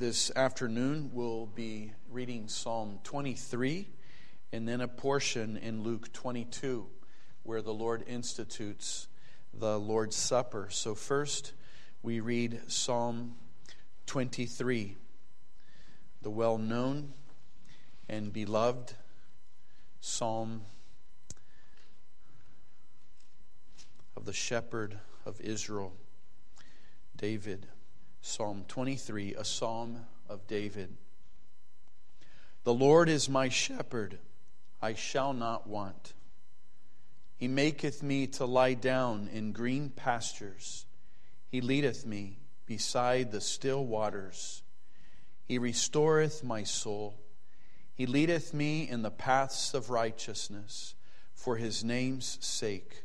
this afternoon, we'll be reading Psalm 23 and then a portion in Luke 22 where the Lord institutes the Lord's Supper. So, first, we read Psalm 23, the well known and beloved Psalm of the shepherd of Israel, David. Psalm 23, a psalm of David. The Lord is my shepherd, I shall not want. He maketh me to lie down in green pastures. He leadeth me beside the still waters. He restoreth my soul. He leadeth me in the paths of righteousness for his name's sake.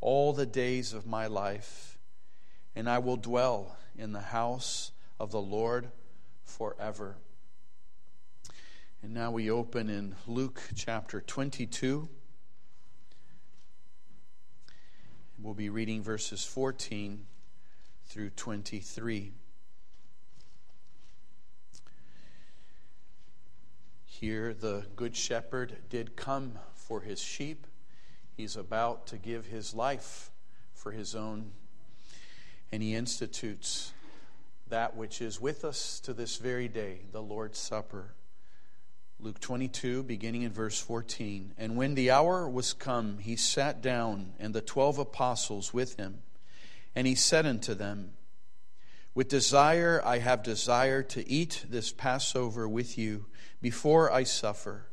all the days of my life, and I will dwell in the house of the Lord forever. And now we open in Luke chapter 22. We'll be reading verses 14 through 23. Here, the Good Shepherd did come for his sheep He's about to give his life for his own, and he institutes that which is with us to this very day, the Lord's Supper. Luke 22, beginning in verse 14. And when the hour was come, he sat down, and the twelve apostles with him. And he said unto them, With desire I have desired to eat this Passover with you before I suffer.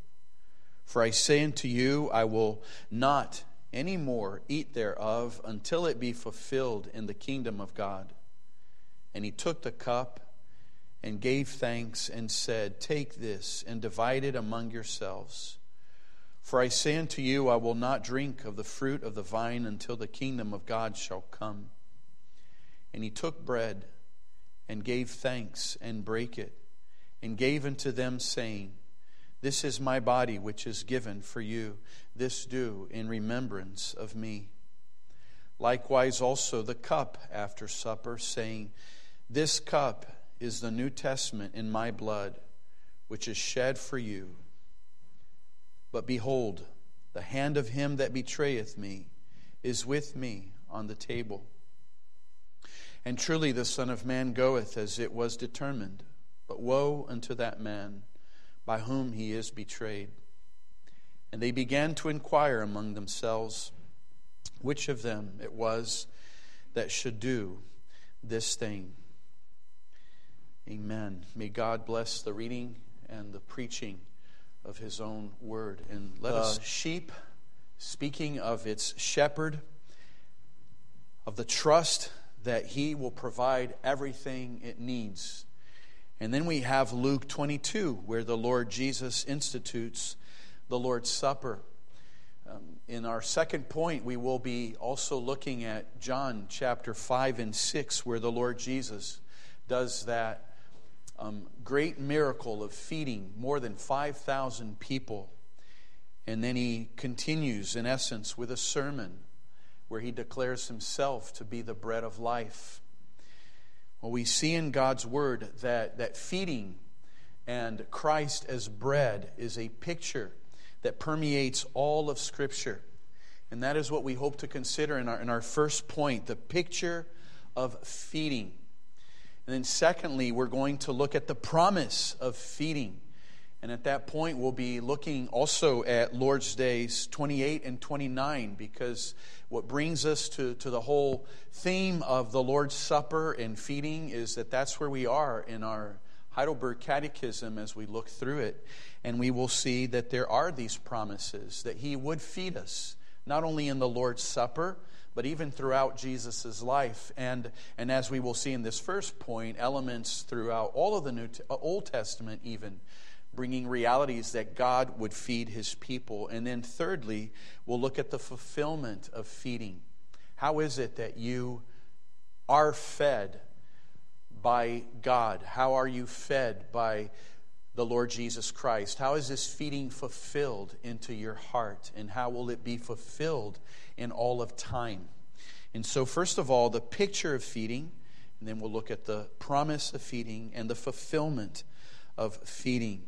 For I say unto you, I will not any more eat thereof until it be fulfilled in the kingdom of God. And he took the cup and gave thanks and said, Take this and divide it among yourselves. For I say unto you, I will not drink of the fruit of the vine until the kingdom of God shall come. And he took bread and gave thanks and brake it and gave unto them, saying, this is my body, which is given for you. This do in remembrance of me. Likewise, also the cup after supper, saying, This cup is the New Testament in my blood, which is shed for you. But behold, the hand of him that betrayeth me is with me on the table. And truly the Son of Man goeth as it was determined. But woe unto that man by whom he is betrayed. And they began to inquire among themselves which of them it was that should do this thing. Amen. May God bless the reading and the preaching of his own word. And let the us uh, sheep, speaking of its shepherd, of the trust that he will provide everything it needs and then we have Luke 22, where the Lord Jesus institutes the Lord's Supper. Um, in our second point, we will be also looking at John chapter 5 and 6, where the Lord Jesus does that um, great miracle of feeding more than 5,000 people. And then he continues, in essence, with a sermon where he declares himself to be the bread of life. Well, we see in God's Word that, that feeding and Christ as bread is a picture that permeates all of Scripture. And that is what we hope to consider in our, in our first point the picture of feeding. And then, secondly, we're going to look at the promise of feeding. And at that point, we'll be looking also at Lord's Days 28 and 29, because what brings us to, to the whole theme of the Lord's Supper and feeding is that that's where we are in our Heidelberg Catechism as we look through it. And we will see that there are these promises that He would feed us, not only in the Lord's Supper, but even throughout Jesus' life. And, and as we will see in this first point, elements throughout all of the New uh, Old Testament, even bringing realities that God would feed his people. And then, thirdly, we'll look at the fulfillment of feeding. How is it that you are fed by God? How are you fed by the Lord Jesus Christ? How is this feeding fulfilled into your heart? And how will it be fulfilled in all of time? And so, first of all, the picture of feeding, and then we'll look at the promise of feeding and the fulfillment of feeding.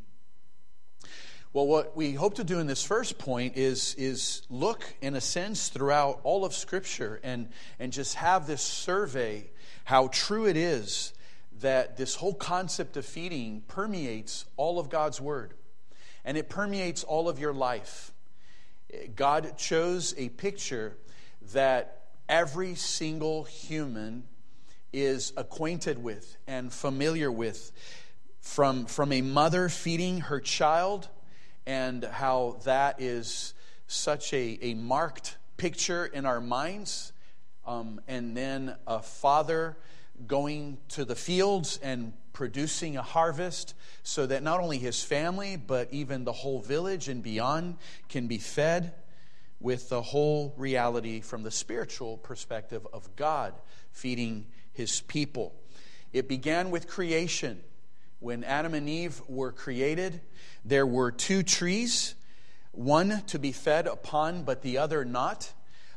Well, what we hope to do in this first point is, is look, in a sense, throughout all of Scripture and, and just have this survey how true it is that this whole concept of feeding permeates all of God's Word and it permeates all of your life. God chose a picture that every single human is acquainted with and familiar with from, from a mother feeding her child and how that is such a, a marked picture in our minds um, and then a father going to the fields and producing a harvest so that not only his family, but even the whole village and beyond can be fed with the whole reality from the spiritual perspective of God feeding his people. It began with creation. When Adam and Eve were created, there were two trees, one to be fed upon, but the other not.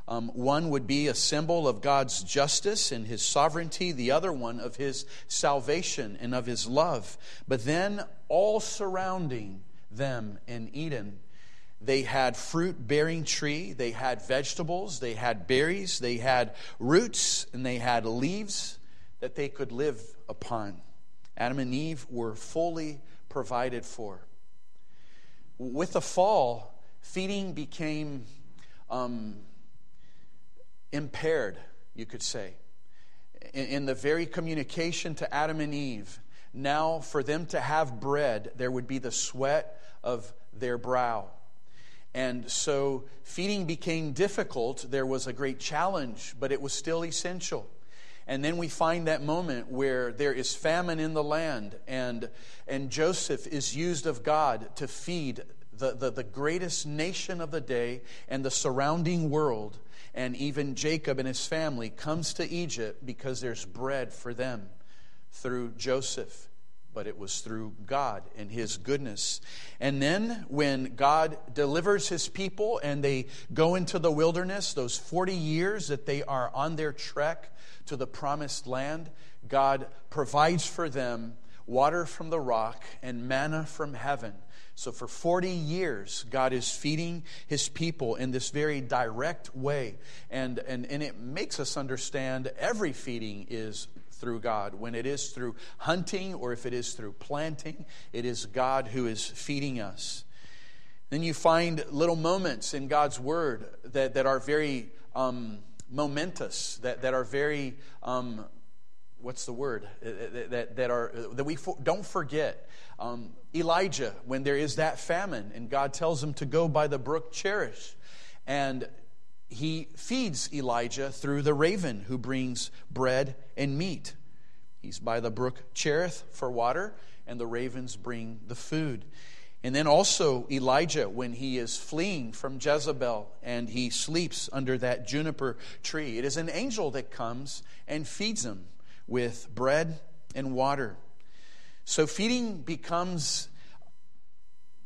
Um, one would be a symbol of God's justice and his sovereignty, the other one of his salvation and of his love. But then, all surrounding them in Eden, they had fruit bearing tree, they had vegetables, they had berries, they had roots, and they had leaves that they could live upon. Adam and Eve were fully provided for. With the fall, feeding became um, impaired, you could say. In, in the very communication to Adam and Eve, now for them to have bread, there would be the sweat of their brow. And so feeding became difficult. There was a great challenge, but it was still essential. And then we find that moment where there is famine in the land, and, and Joseph is used of God to feed the, the, the greatest nation of the day and the surrounding world. And even Jacob and his family comes to Egypt because there's bread for them through Joseph but it was through God and His goodness. And then when God delivers His people and they go into the wilderness, those 40 years that they are on their trek to the promised land, God provides for them water from the rock and manna from heaven so, for 40 years, God is feeding his people in this very direct way. And, and, and it makes us understand every feeding is through God. When it is through hunting or if it is through planting, it is God who is feeding us. Then you find little moments in God's Word that, that are very um, momentous, that, that are very um, what's the word uh, uh, that, that are that we don't forget um, elijah when there is that famine and god tells him to go by the brook Cherith. and he feeds elijah through the raven who brings bread and meat he's by the brook cherith for water and the ravens bring the food and then also Elijah, when he is fleeing from Jezebel and he sleeps under that juniper tree, it is an angel that comes and feeds him with bread and water. So feeding becomes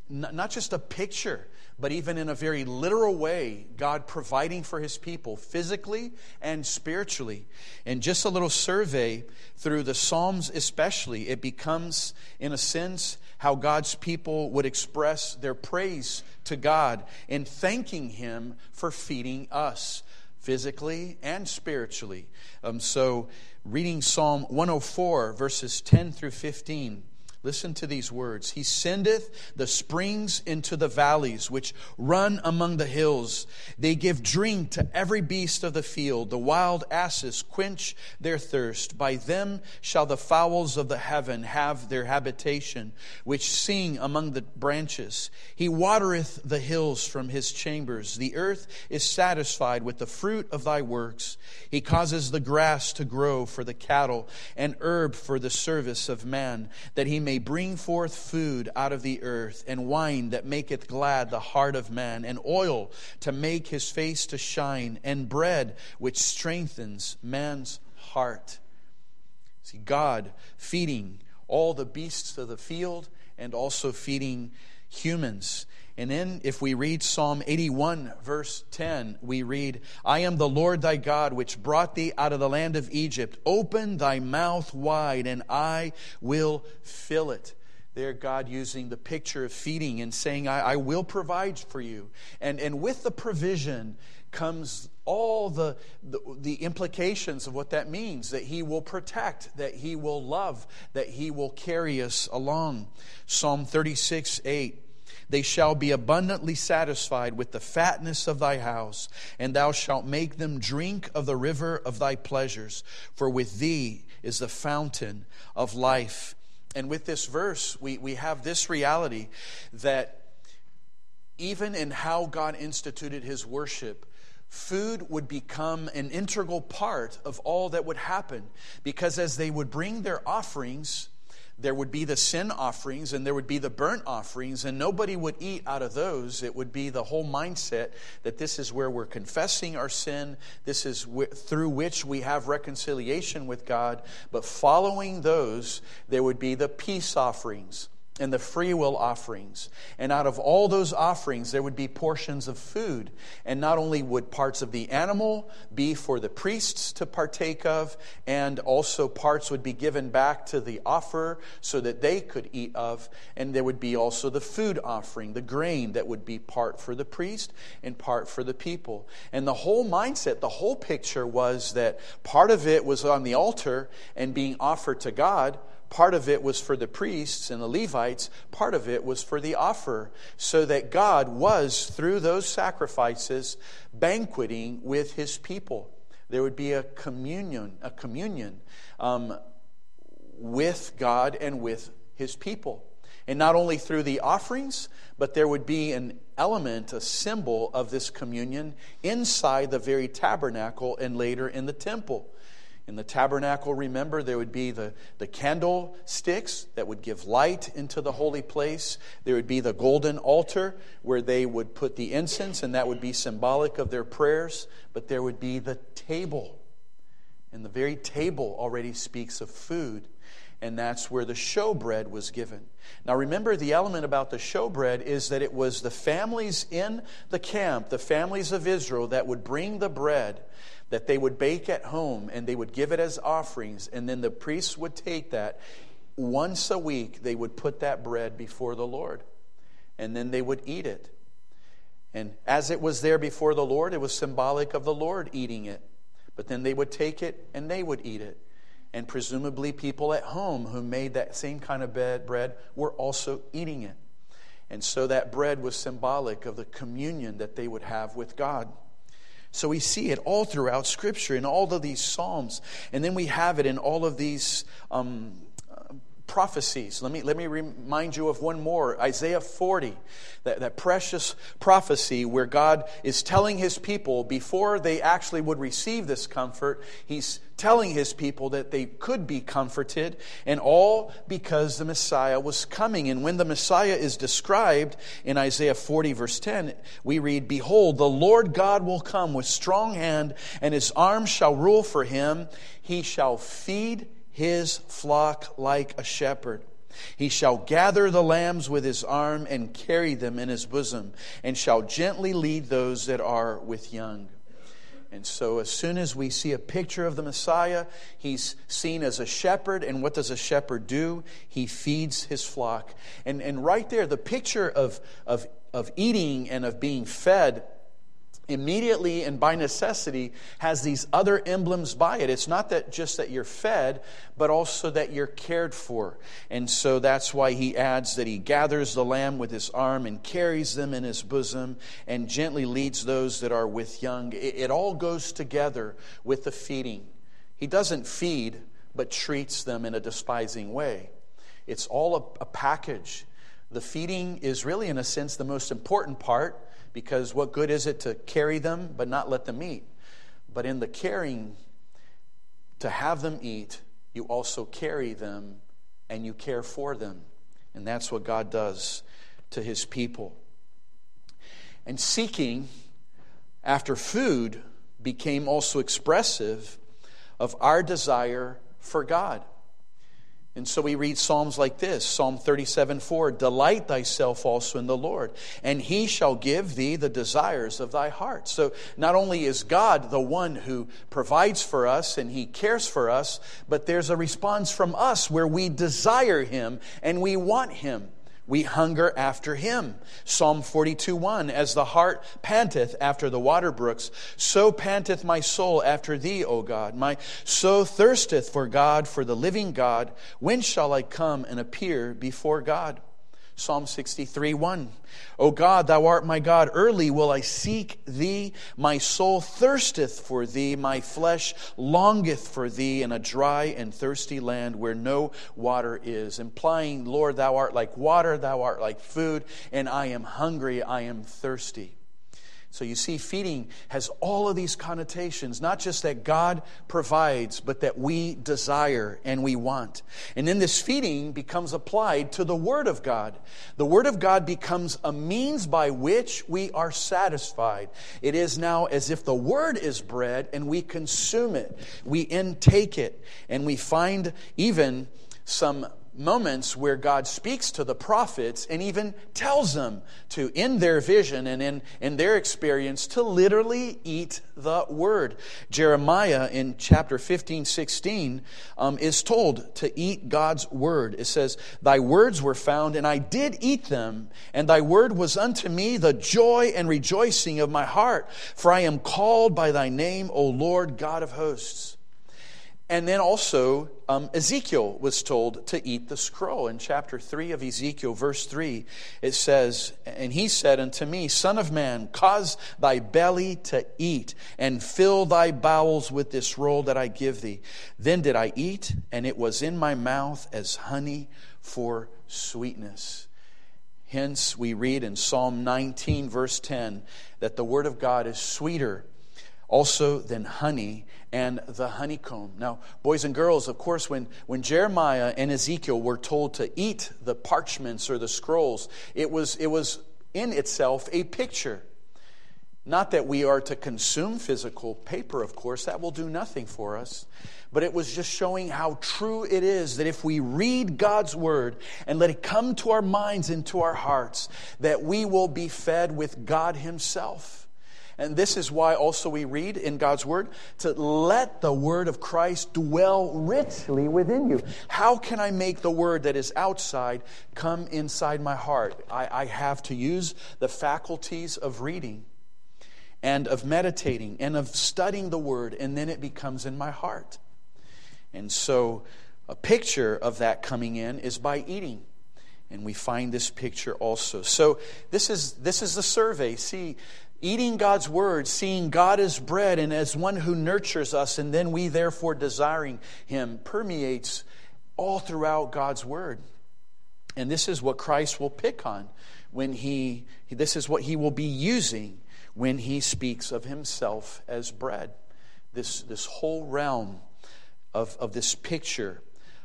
not just a picture, but even in a very literal way, God providing for his people physically and spiritually. And just a little survey through the Psalms, especially, it becomes, in a sense, how God's people would express their praise to God in thanking him for feeding us physically and spiritually. Um, so, reading Psalm 104, verses 10 through 15, Listen to these words. He sendeth the springs into the valleys, which run among the hills. They give drink to every beast of the field. The wild asses quench their thirst. By them shall the fowls of the heaven have their habitation, which sing among the branches. He watereth the hills from his chambers. The earth is satisfied with the fruit of thy works. He causes the grass to grow for the cattle and herb for the service of man, that he may may bring forth food out of the earth, and wine that maketh glad the heart of man, and oil to make his face to shine, and bread which strengthens man's heart. See, God feeding all the beasts of the field and also feeding humans. And then, if we read Psalm 81, verse 10, we read, I am the Lord thy God, which brought thee out of the land of Egypt. Open thy mouth wide, and I will fill it. There, God using the picture of feeding and saying, I, I will provide for you. And, and with the provision comes all the, the, the implications of what that means that He will protect, that He will love, that He will carry us along. Psalm 36, 8. They shall be abundantly satisfied with the fatness of thy house, and thou shalt make them drink of the river of thy pleasures. For with thee is the fountain of life. And with this verse, we, we have this reality that even in how God instituted his worship, food would become an integral part of all that would happen. Because as they would bring their offerings, there would be the sin offerings and there would be the burnt offerings, and nobody would eat out of those. It would be the whole mindset that this is where we're confessing our sin, this is through which we have reconciliation with God. But following those, there would be the peace offerings and the free will offerings. And out of all those offerings, there would be portions of food. And not only would parts of the animal be for the priests to partake of, and also parts would be given back to the offerer so that they could eat of. And there would be also the food offering, the grain that would be part for the priest and part for the people. And the whole mindset, the whole picture was that part of it was on the altar and being offered to God Part of it was for the priests and the Levites, part of it was for the offer, so that God was, through those sacrifices, banqueting with his people. There would be a communion, a communion um, with God and with his people. And not only through the offerings, but there would be an element, a symbol of this communion inside the very tabernacle and later in the temple. In the tabernacle, remember, there would be the, the candlesticks that would give light into the holy place. There would be the golden altar where they would put the incense, and that would be symbolic of their prayers. But there would be the table. And the very table already speaks of food and that's where the showbread was given. Now, remember, the element about the showbread is that it was the families in the camp, the families of Israel, that would bring the bread that they would bake at home and they would give it as offerings, and then the priests would take that. Once a week, they would put that bread before the Lord, and then they would eat it. And as it was there before the Lord, it was symbolic of the Lord eating it. But then they would take it and they would eat it. And presumably, people at home who made that same kind of bread were also eating it. And so that bread was symbolic of the communion that they would have with God. So we see it all throughout Scripture in all of these Psalms. And then we have it in all of these um, prophecies. Let me, let me remind you of one more Isaiah 40, that, that precious prophecy where God is telling his people before they actually would receive this comfort, he's telling his people that they could be comforted, and all because the Messiah was coming. And when the Messiah is described in Isaiah 40, verse 10, we read, Behold, the Lord God will come with strong hand, and his arm shall rule for him. He shall feed his flock like a shepherd. He shall gather the lambs with his arm and carry them in his bosom, and shall gently lead those that are with young. And so, as soon as we see a picture of the Messiah, he's seen as a shepherd. And what does a shepherd do? He feeds his flock. And, and right there, the picture of, of, of eating and of being fed immediately and by necessity has these other emblems by it. It's not that just that you're fed, but also that you're cared for. And so that's why he adds that he gathers the lamb with his arm and carries them in his bosom and gently leads those that are with young. It, it all goes together with the feeding. He doesn't feed, but treats them in a despising way. It's all a, a package. The feeding is really, in a sense, the most important part because what good is it to carry them but not let them eat? But in the caring, to have them eat, you also carry them and you care for them. And that's what God does to his people. And seeking after food became also expressive of our desire for God. And so we read Psalms like this Psalm 37 4 Delight thyself also in the Lord, and he shall give thee the desires of thy heart. So not only is God the one who provides for us and he cares for us, but there's a response from us where we desire him and we want him. We hunger after him. Psalm 42 1 As the hart panteth after the water brooks, so panteth my soul after thee, O God. My soul thirsteth for God, for the living God. When shall I come and appear before God? Psalm 63 1. O God, thou art my God. Early will I seek thee. My soul thirsteth for thee. My flesh longeth for thee in a dry and thirsty land where no water is. Implying, Lord, thou art like water, thou art like food, and I am hungry, I am thirsty. So you see, feeding has all of these connotations, not just that God provides, but that we desire and we want. And then this feeding becomes applied to the Word of God. The Word of God becomes a means by which we are satisfied. It is now as if the Word is bread and we consume it, we intake it, and we find even some moments where God speaks to the prophets and even tells them to, in their vision and in, in their experience, to literally eat the word. Jeremiah in chapter 15, 16 um, is told to eat God's word. It says, Thy words were found, and I did eat them, and thy word was unto me the joy and rejoicing of my heart, for I am called by thy name, O Lord God of hosts. And then also, um, Ezekiel was told to eat the scroll. In chapter 3 of Ezekiel, verse 3, it says, And he said unto me, Son of man, cause thy belly to eat, and fill thy bowels with this roll that I give thee. Then did I eat, and it was in my mouth as honey for sweetness. Hence, we read in Psalm 19, verse 10, that the word of God is sweeter also than honey and the honeycomb. Now, boys and girls, of course, when, when Jeremiah and Ezekiel were told to eat the parchments or the scrolls, it was, it was in itself a picture. Not that we are to consume physical paper, of course, that will do nothing for us. But it was just showing how true it is that if we read God's word and let it come to our minds and to our hearts, that we will be fed with God Himself. And this is why also we read in God's Word to let the Word of Christ dwell richly within you. How can I make the Word that is outside come inside my heart? I, I have to use the faculties of reading and of meditating and of studying the Word, and then it becomes in my heart. And so, a picture of that coming in is by eating and we find this picture also so this is this is the survey see eating God's word, seeing God as bread and as one who nurtures us, and then we therefore desiring Him, permeates all throughout God's word. And this is what Christ will pick on when he, this is what he will be using when he speaks of himself as bread. This, this whole realm of, of this picture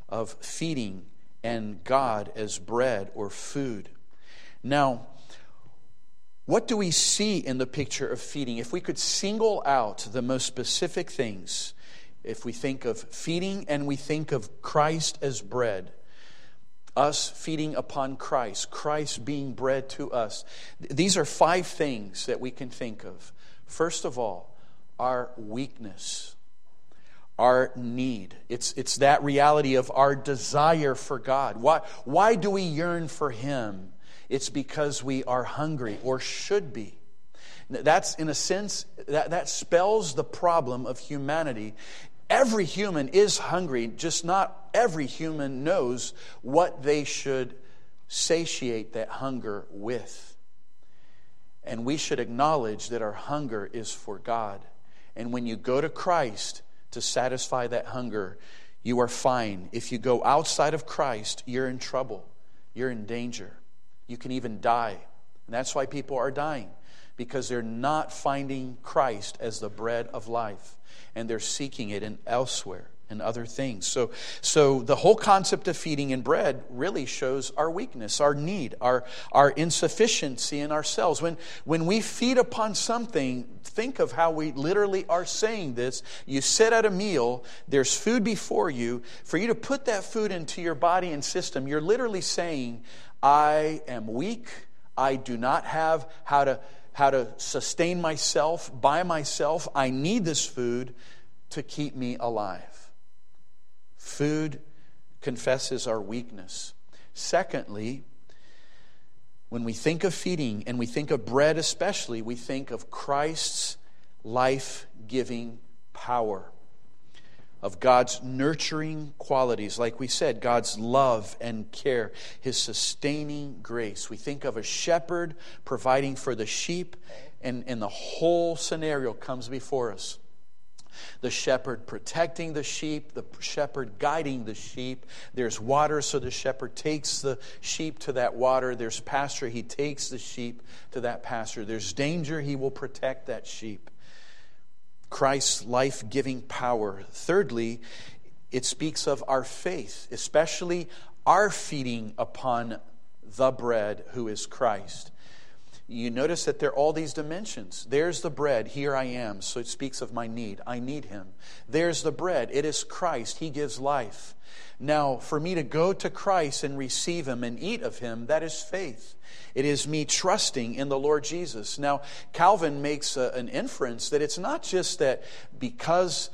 of feeding and God as bread or food. Now, what do we see in the picture of feeding? If we could single out the most specific things, if we think of feeding and we think of Christ as bread, us feeding upon Christ, Christ being bread to us, these are five things that we can think of. First of all, our weakness, our need. It's, it's that reality of our desire for God. Why, why do we yearn for Him? It's because we are hungry or should be. That's, in a sense, that, that spells the problem of humanity. Every human is hungry, just not every human knows what they should satiate that hunger with. And we should acknowledge that our hunger is for God. And when you go to Christ to satisfy that hunger, you are fine. If you go outside of Christ, you're in trouble. You're in danger. You can even die. And that's why people are dying, because they're not finding Christ as the bread of life, and they're seeking it in elsewhere and other things. So, so the whole concept of feeding in bread really shows our weakness, our need, our, our insufficiency in ourselves. When, when we feed upon something, think of how we literally are saying this. You sit at a meal, there's food before you. For you to put that food into your body and system, you're literally saying, I am weak. I do not have how to, how to sustain myself by myself. I need this food to keep me alive. Food confesses our weakness. Secondly, when we think of feeding and we think of bread especially, we think of Christ's life giving power, of God's nurturing qualities, like we said, God's love and care, His sustaining grace. We think of a shepherd providing for the sheep, and, and the whole scenario comes before us the shepherd protecting the sheep, the shepherd guiding the sheep. There's water, so the shepherd takes the sheep to that water. There's pasture, he takes the sheep to that pasture. There's danger, he will protect that sheep. Christ's life giving power. Thirdly, it speaks of our faith, especially our feeding upon the bread who is Christ you notice that there are all these dimensions. There's the bread, here I am. So it speaks of my need. I need him. There's the bread, it is Christ. He gives life. Now, for me to go to Christ and receive him and eat of him, that is faith. It is me trusting in the Lord Jesus. Now, Calvin makes a, an inference that it's not just that because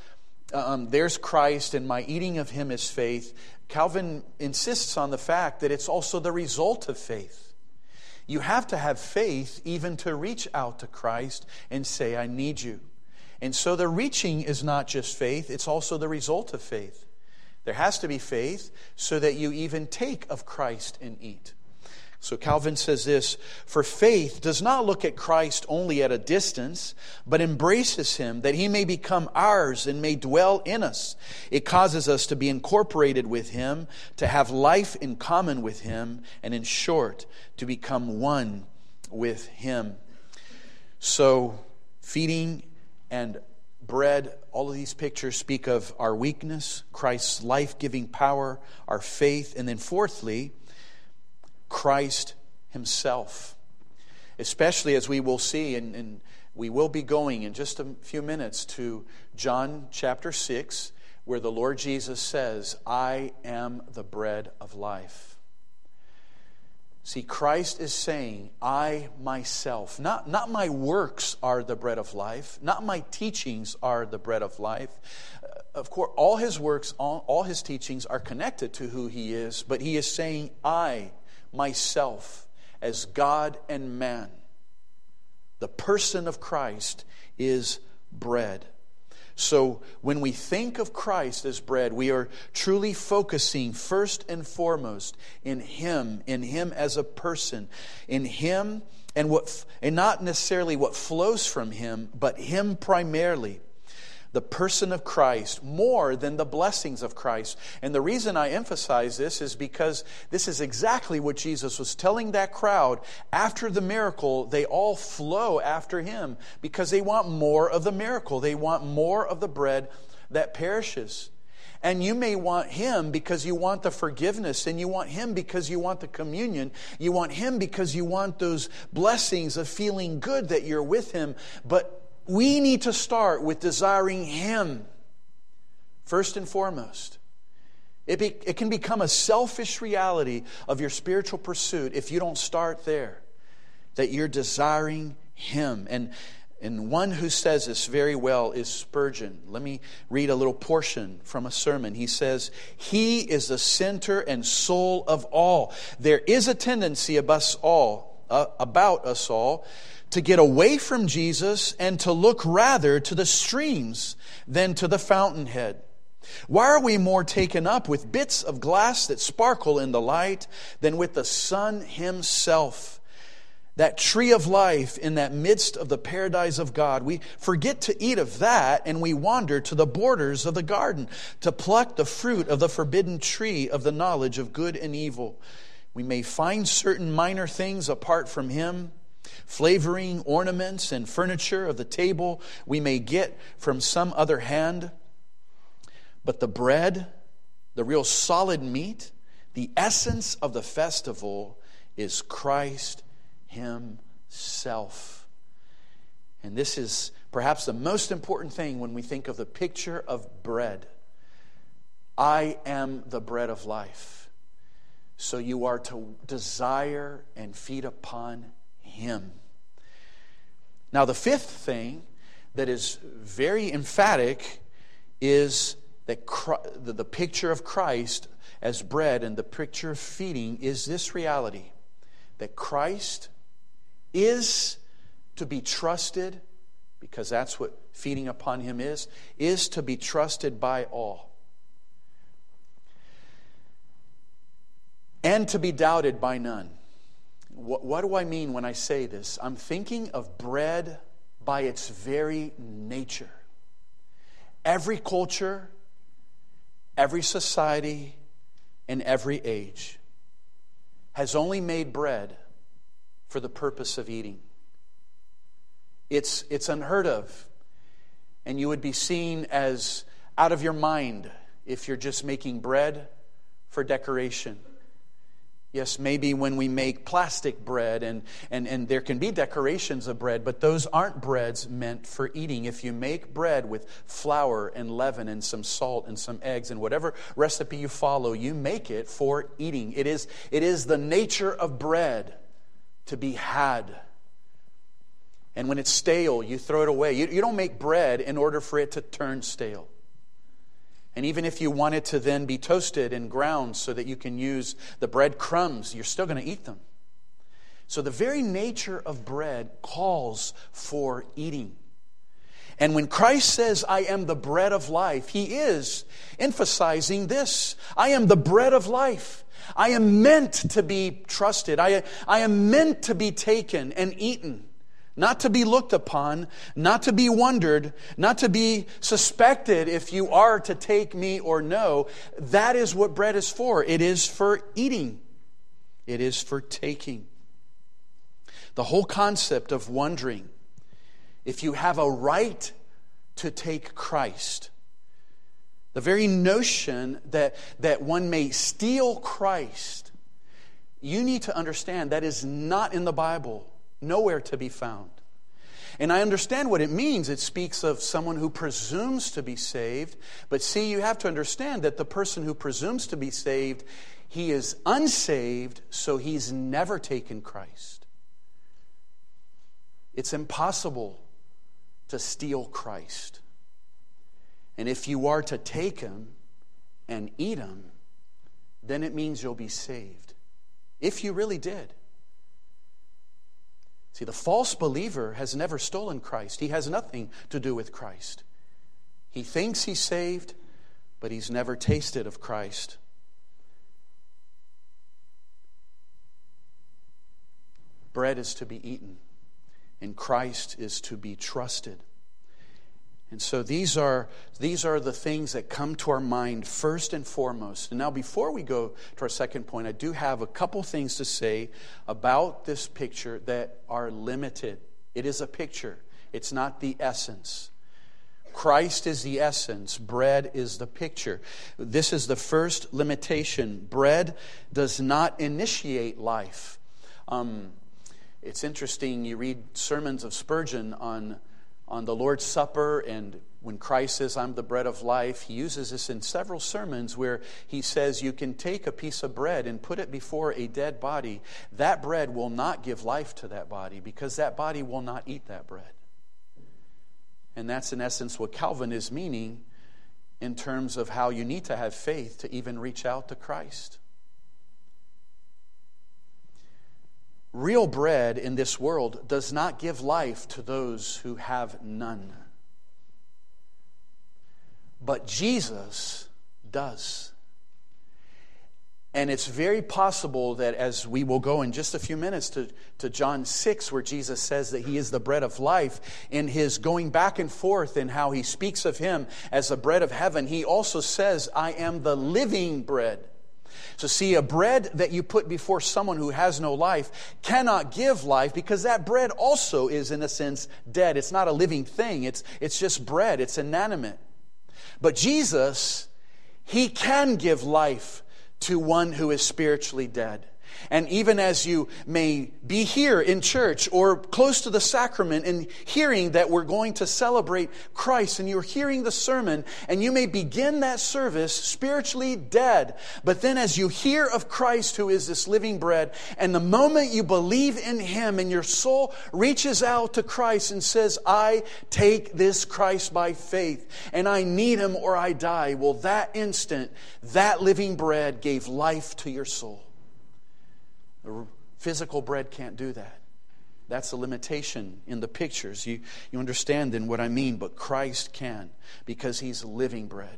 um, there's Christ and my eating of him is faith. Calvin insists on the fact that it's also the result of faith. You have to have faith even to reach out to Christ and say, I need you. And so the reaching is not just faith, it's also the result of faith. There has to be faith so that you even take of Christ and eat. So Calvin says this For faith does not look at Christ only at a distance, but embraces him that he may become ours and may dwell in us. It causes us to be incorporated with him, to have life in common with him, and in short, to become one with him. So, feeding and bread, all of these pictures speak of our weakness, Christ's life giving power, our faith, and then fourthly, Christ Himself. Especially as we will see, and, and we will be going in just a few minutes to John chapter 6, where the Lord Jesus says, I am the bread of life. See, Christ is saying, I myself, not, not my works are the bread of life, not my teachings are the bread of life. Uh, of course, all his works, all, all his teachings are connected to who he is, but he is saying, I myself as God and man. The person of Christ is bread. So when we think of Christ as bread, we are truly focusing first and foremost in Him, in Him as a person, in Him and what and not necessarily what flows from Him, but Him primarily the person of Christ more than the blessings of Christ. And the reason I emphasize this is because this is exactly what Jesus was telling that crowd. After the miracle, they all flow after him because they want more of the miracle. They want more of the bread that perishes. And you may want him because you want the forgiveness, and you want him because you want the communion. You want him because you want those blessings of feeling good that you're with him. But we need to start with desiring Him first and foremost. It, be, it can become a selfish reality of your spiritual pursuit if you don't start there, that you're desiring Him. And, and one who says this very well is Spurgeon. Let me read a little portion from a sermon. He says, He is the center and soul of all. There is a tendency of us all uh, about us all to get away from Jesus and to look rather to the streams than to the fountainhead. Why are we more taken up with bits of glass that sparkle in the light than with the Son Himself? That tree of life in that midst of the paradise of God. We forget to eat of that and we wander to the borders of the garden to pluck the fruit of the forbidden tree of the knowledge of good and evil. We may find certain minor things apart from Him, flavoring, ornaments, and furniture of the table we may get from some other hand. But the bread, the real solid meat, the essence of the festival is Christ Himself. And this is perhaps the most important thing when we think of the picture of bread. I am the bread of life. So you are to desire and feed upon Him. Now, the fifth thing that is very emphatic is that the picture of Christ as bread and the picture of feeding is this reality that Christ is to be trusted, because that's what feeding upon Him is, is to be trusted by all. And to be doubted by none. What, what do I mean when I say this? I'm thinking of bread by its very nature. Every culture, every society in every age has only made bread for the purpose of eating. It's, it's unheard of, and you would be seen as out of your mind if you're just making bread for decoration. Yes, maybe when we make plastic bread, and, and, and there can be decorations of bread, but those aren't breads meant for eating. If you make bread with flour and leaven and some salt and some eggs and whatever recipe you follow, you make it for eating. It is, it is the nature of bread to be had. And when it's stale, you throw it away. You, you don't make bread in order for it to turn stale. And even if you want it to then be toasted and ground so that you can use the bread crumbs, you're still going to eat them. So the very nature of bread calls for eating. And when Christ says, I am the bread of life, he is emphasizing this I am the bread of life. I am meant to be trusted. I, I am meant to be taken and eaten not to be looked upon, not to be wondered, not to be suspected if you are to take me or no. That is what bread is for. It is for eating, it is for taking. The whole concept of wondering if you have a right to take Christ, the very notion that, that one may steal Christ, you need to understand that is not in the Bible nowhere to be found. And I understand what it means. It speaks of someone who presumes to be saved. But see, you have to understand that the person who presumes to be saved, he is unsaved, so he's never taken Christ. It's impossible to steal Christ. And if you are to take him and eat him, then it means you'll be saved. If you really did. See, the false believer has never stolen Christ, he has nothing to do with Christ. He thinks he's saved, but he's never tasted of Christ. Bread is to be eaten, and Christ is to be trusted. And so these are, these are the things that come to our mind first and foremost. And now, before we go to our second point, I do have a couple things to say about this picture that are limited. It is a picture, it's not the essence. Christ is the essence, bread is the picture. This is the first limitation. Bread does not initiate life. Um, it's interesting, you read sermons of Spurgeon on on the Lord's Supper and when Christ says, I'm the bread of life, he uses this in several sermons where he says, You can take a piece of bread and put it before a dead body. That bread will not give life to that body because that body will not eat that bread. And that's in essence what Calvin is meaning in terms of how you need to have faith to even reach out to Christ. Real bread in this world does not give life to those who have none. But Jesus does. And it's very possible that as we will go in just a few minutes to, to John 6, where Jesus says that he is the bread of life, in his going back and forth in how he speaks of him as the bread of heaven, he also says, I am the living bread. So, see, a bread that you put before someone who has no life cannot give life because that bread also is, in a sense, dead. It's not a living thing, it's, it's just bread, it's inanimate. But Jesus, He can give life to one who is spiritually dead. And even as you may be here in church or close to the sacrament and hearing that we're going to celebrate Christ and you're hearing the sermon and you may begin that service spiritually dead. But then as you hear of Christ who is this living bread and the moment you believe in him and your soul reaches out to Christ and says, I take this Christ by faith and I need him or I die. Well, that instant, that living bread gave life to your soul. The physical bread can't do that. That's a limitation in the pictures. You, you understand then what I mean, but Christ can because he's living bread.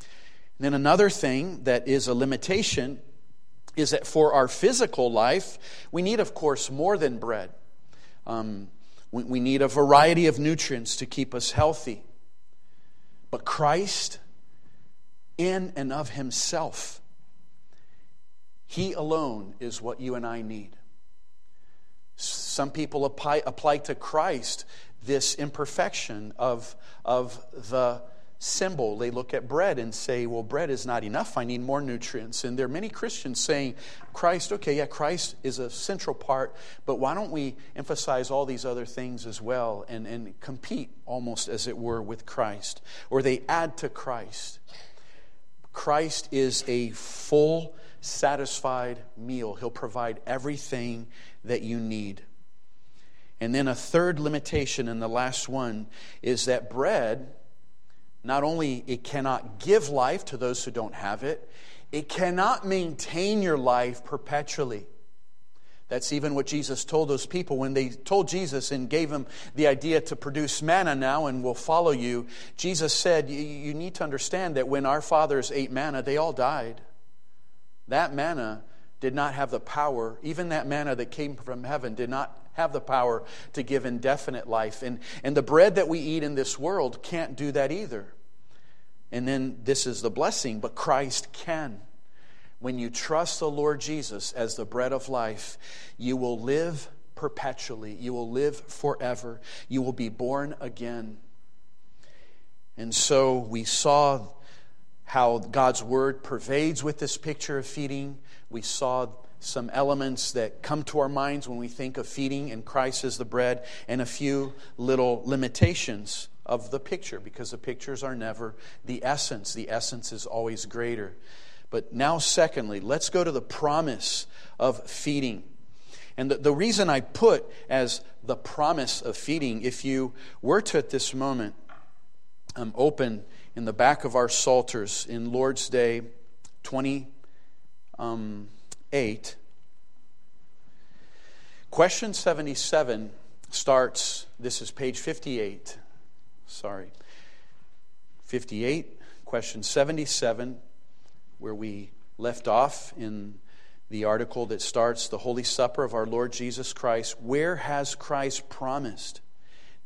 And then another thing that is a limitation is that for our physical life, we need, of course, more than bread. Um, we, we need a variety of nutrients to keep us healthy. But Christ, in and of himself, he alone is what you and I need. Some people apply, apply to Christ this imperfection of, of the symbol. They look at bread and say, well, bread is not enough. I need more nutrients. And there are many Christians saying, Christ, okay, yeah, Christ is a central part, but why don't we emphasize all these other things as well and, and compete almost, as it were, with Christ? Or they add to Christ. Christ is a full satisfied meal. He'll provide everything that you need. And then a third limitation, and the last one, is that bread, not only it cannot give life to those who don't have it, it cannot maintain your life perpetually. That's even what Jesus told those people when they told Jesus and gave him the idea to produce manna now and will follow you. Jesus said, You need to understand that when our fathers ate manna, they all died. That manna did not have the power, even that manna that came from heaven did not have the power to give indefinite life. And, and the bread that we eat in this world can't do that either. And then this is the blessing, but Christ can. When you trust the Lord Jesus as the bread of life, you will live perpetually. You will live forever. You will be born again. And so we saw how God's word pervades with this picture of feeding. We saw some elements that come to our minds when we think of feeding and Christ as the bread, and a few little limitations of the picture because the pictures are never the essence. The essence is always greater. But now, secondly, let's go to the promise of feeding. And the, the reason I put as the promise of feeding, if you were to at this moment um, open in the back of our Psalters in Lord's Day 28. Um, Question 77 starts, this is page 58. Sorry. 58, question 77, where we left off in the article that starts the Holy Supper of our Lord Jesus Christ. Where has Christ promised?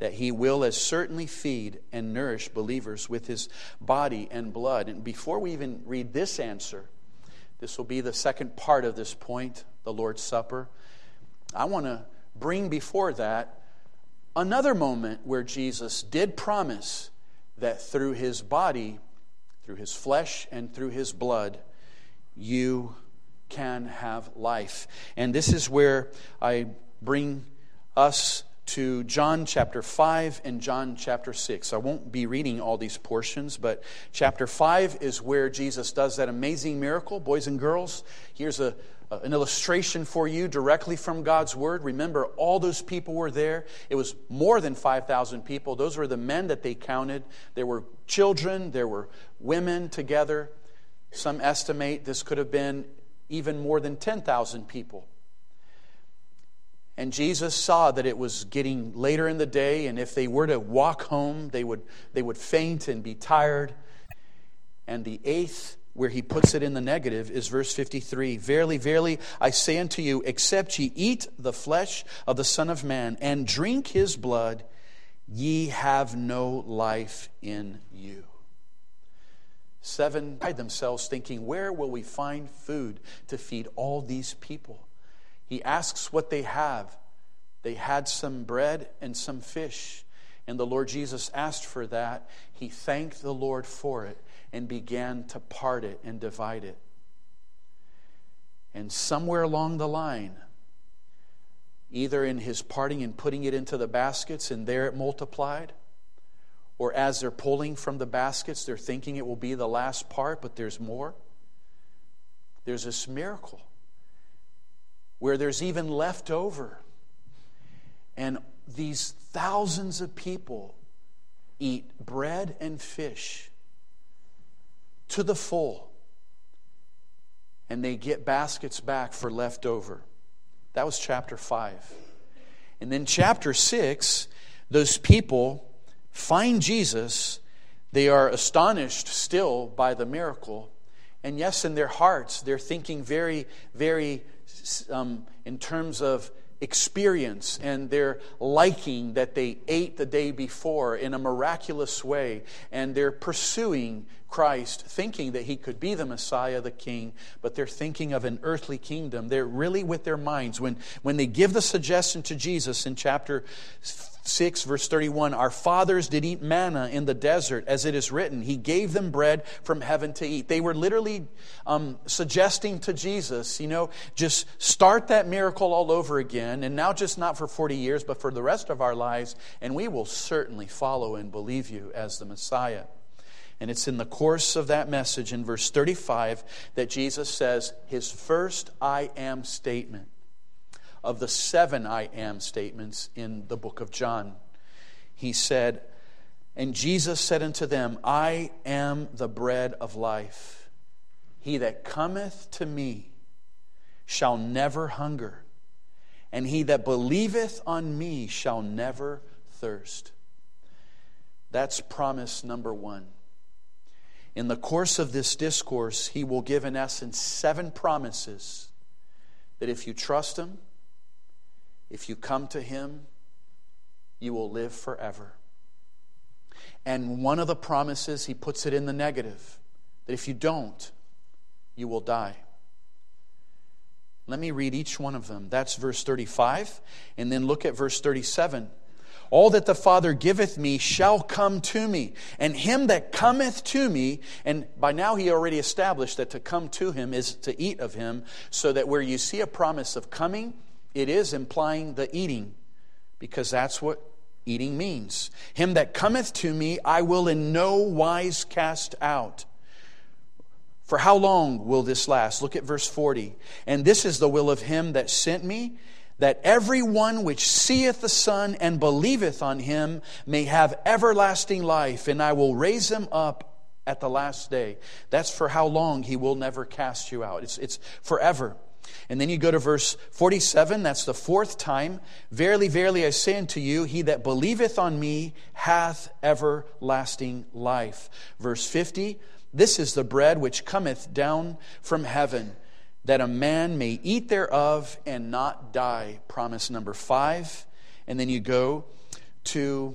That he will as certainly feed and nourish believers with his body and blood. And before we even read this answer, this will be the second part of this point, the Lord's Supper. I want to bring before that another moment where Jesus did promise that through his body, through his flesh, and through his blood, you can have life. And this is where I bring us to John chapter 5 and John chapter 6. I won't be reading all these portions, but chapter 5 is where Jesus does that amazing miracle. Boys and girls, here's a, an illustration for you directly from God's Word. Remember, all those people were there. It was more than 5,000 people. Those were the men that they counted. There were children, there were women together. Some estimate this could have been even more than 10,000 people. And Jesus saw that it was getting later in the day, and if they were to walk home, they would, they would faint and be tired. And the eighth, where he puts it in the negative, is verse 53 Verily, verily, I say unto you, except ye eat the flesh of the Son of Man and drink his blood, ye have no life in you. Seven hide themselves thinking, Where will we find food to feed all these people? He asks what they have. They had some bread and some fish. And the Lord Jesus asked for that. He thanked the Lord for it and began to part it and divide it. And somewhere along the line, either in his parting and putting it into the baskets and there it multiplied, or as they're pulling from the baskets, they're thinking it will be the last part, but there's more. There's this miracle where there's even left over. And these thousands of people eat bread and fish to the full. And they get baskets back for leftover. That was chapter 5. And then chapter 6, those people find Jesus. They are astonished still by the miracle. And yes, in their hearts, they're thinking very, very um, in terms of experience and their liking that they ate the day before in a miraculous way. And they're pursuing Christ, thinking that he could be the Messiah, the King, but they're thinking of an earthly kingdom. They're really with their minds. When, when they give the suggestion to Jesus in chapter 6, verse 31 Our fathers did eat manna in the desert, as it is written. He gave them bread from heaven to eat. They were literally um, suggesting to Jesus, you know, just start that miracle all over again, and now just not for 40 years, but for the rest of our lives, and we will certainly follow and believe you as the Messiah. And it's in the course of that message in verse 35 that Jesus says his first I am statement of the seven I am statements in the book of John. He said, And Jesus said unto them, I am the bread of life. He that cometh to me shall never hunger, and he that believeth on me shall never thirst. That's promise number one. In the course of this discourse, he will give, in essence, seven promises that if you trust him, if you come to Him, you will live forever. And one of the promises, He puts it in the negative that if you don't, you will die. Let me read each one of them. That's verse 35. And then look at verse 37. All that the Father giveth me shall come to me, and him that cometh to me, and by now he already established that to come to him is to eat of him, so that where you see a promise of coming, it is implying the eating, because that's what eating means. Him that cometh to me, I will in no wise cast out. For how long will this last? Look at verse 40. And this is the will of him that sent me, that every one which seeth the Son and believeth on him may have everlasting life, and I will raise him up at the last day. That's for how long he will never cast you out. It's, it's forever. And then you go to verse 47, that's the fourth time. Verily, verily, I say unto you, he that believeth on me hath everlasting life. Verse 50, this is the bread which cometh down from heaven, that a man may eat thereof and not die. Promise number five. And then you go to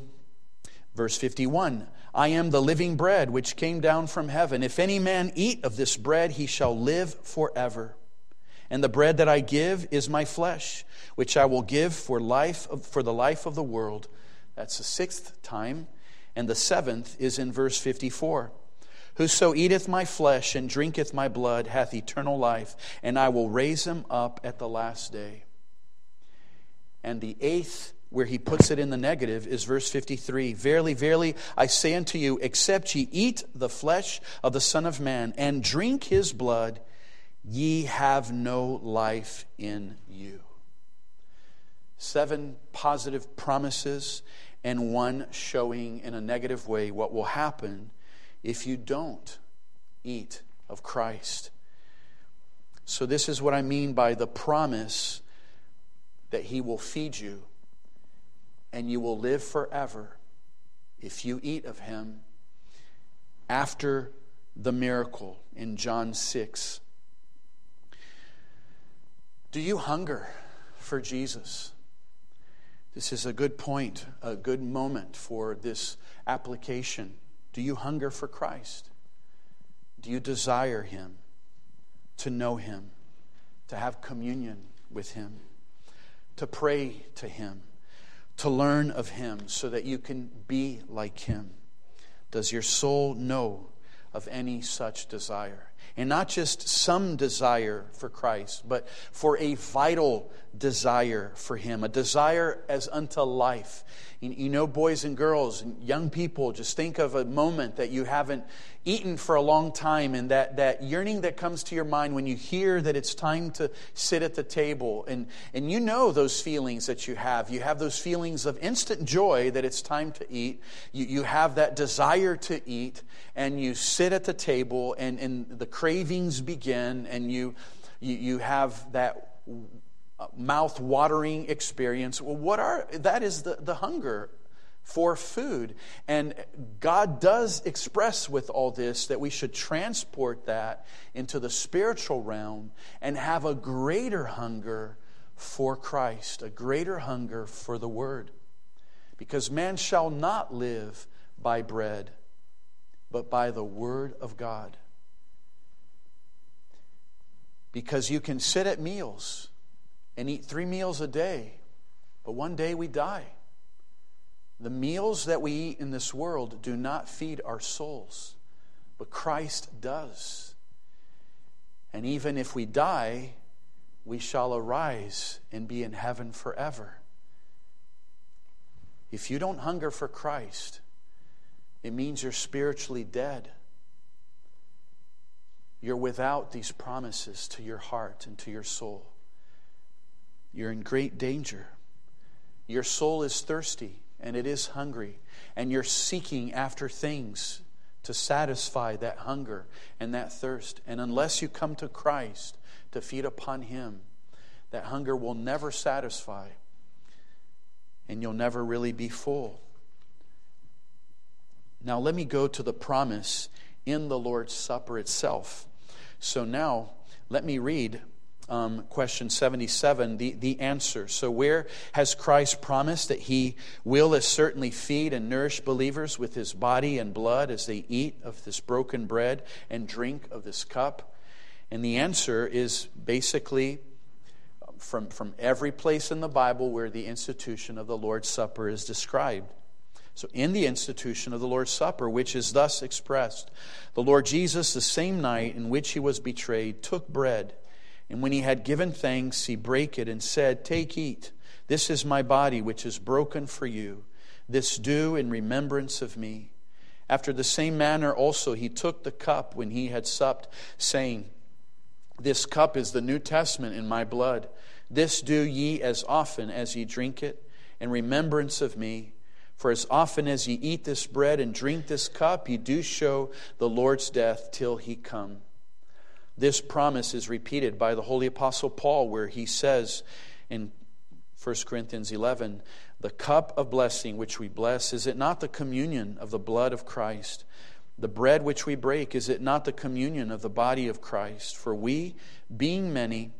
verse 51. I am the living bread which came down from heaven. If any man eat of this bread, he shall live forever. And the bread that I give is my flesh, which I will give for life of, for the life of the world. That's the sixth time. And the seventh is in verse 54. Whoso eateth my flesh and drinketh my blood hath eternal life, and I will raise him up at the last day. And the eighth, where he puts it in the negative, is verse 53 Verily, verily, I say unto you, except ye eat the flesh of the Son of Man and drink his blood, Ye have no life in you. Seven positive promises, and one showing in a negative way what will happen if you don't eat of Christ. So, this is what I mean by the promise that He will feed you and you will live forever if you eat of Him after the miracle in John 6. Do you hunger for Jesus? This is a good point, a good moment for this application. Do you hunger for Christ? Do you desire Him, to know Him, to have communion with Him, to pray to Him, to learn of Him so that you can be like Him? Does your soul know of any such desire? And not just some desire for Christ, but for a vital desire for Him, a desire as unto life. You know, boys and girls and young people, just think of a moment that you haven't eaten for a long time and that, that yearning that comes to your mind when you hear that it's time to sit at the table. And, and you know those feelings that you have. You have those feelings of instant joy that it's time to eat. You, you have that desire to eat, and you sit at the table, and, and the cravings begin, and you, you, you have that mouth watering experience. Well, what are that is the, the hunger for food. And God does express with all this that we should transport that into the spiritual realm and have a greater hunger for Christ, a greater hunger for the Word. Because man shall not live by bread, but by the Word of God. Because you can sit at meals and eat three meals a day, but one day we die. The meals that we eat in this world do not feed our souls, but Christ does. And even if we die, we shall arise and be in heaven forever. If you don't hunger for Christ, it means you're spiritually dead. You're without these promises to your heart and to your soul you're in great danger. Your soul is thirsty and it is hungry, and you're seeking after things to satisfy that hunger and that thirst. And unless you come to Christ to feed upon Him, that hunger will never satisfy, and you'll never really be full. Now, let me go to the promise in the Lord's Supper itself. So now, let me read um, question 77, the, the answer. So, where has Christ promised that he will as certainly feed and nourish believers with his body and blood as they eat of this broken bread and drink of this cup? And the answer is basically from, from every place in the Bible where the institution of the Lord's Supper is described. So, in the institution of the Lord's Supper, which is thus expressed, the Lord Jesus, the same night in which he was betrayed, took bread. And when he had given thanks, he brake it and said, Take, eat. This is my body, which is broken for you. This do in remembrance of me. After the same manner also he took the cup when he had supped, saying, This cup is the New Testament in my blood. This do ye as often as ye drink it in remembrance of me. For as often as ye eat this bread and drink this cup, ye do show the Lord's death till he come. This promise is repeated by the Holy Apostle Paul, where he says in 1 Corinthians 11, The cup of blessing which we bless, is it not the communion of the blood of Christ? The bread which we break, is it not the communion of the body of Christ? For we, being many,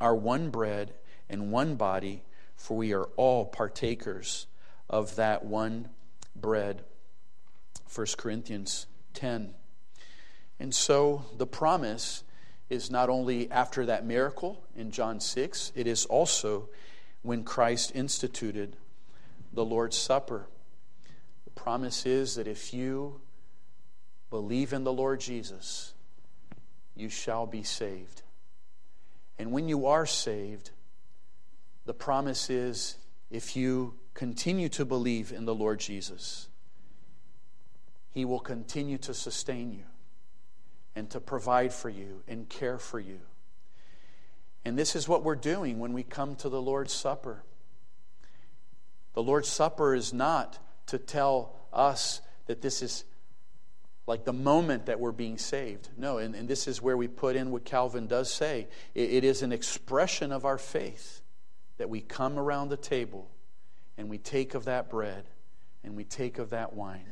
are one bread and one body, for we are all partakers of that one bread. 1 Corinthians 10. And so the promise is not only after that miracle in John 6, it is also when Christ instituted the Lord's Supper. The promise is that if you believe in the Lord Jesus, you shall be saved. And when you are saved, the promise is if you continue to believe in the Lord Jesus, He will continue to sustain you and to provide for you and care for you. And this is what we're doing when we come to the Lord's Supper. The Lord's Supper is not to tell us that this is like the moment that we're being saved. No, and, and this is where we put in what Calvin does say it, it is an expression of our faith that we come around the table and we take of that bread and we take of that wine.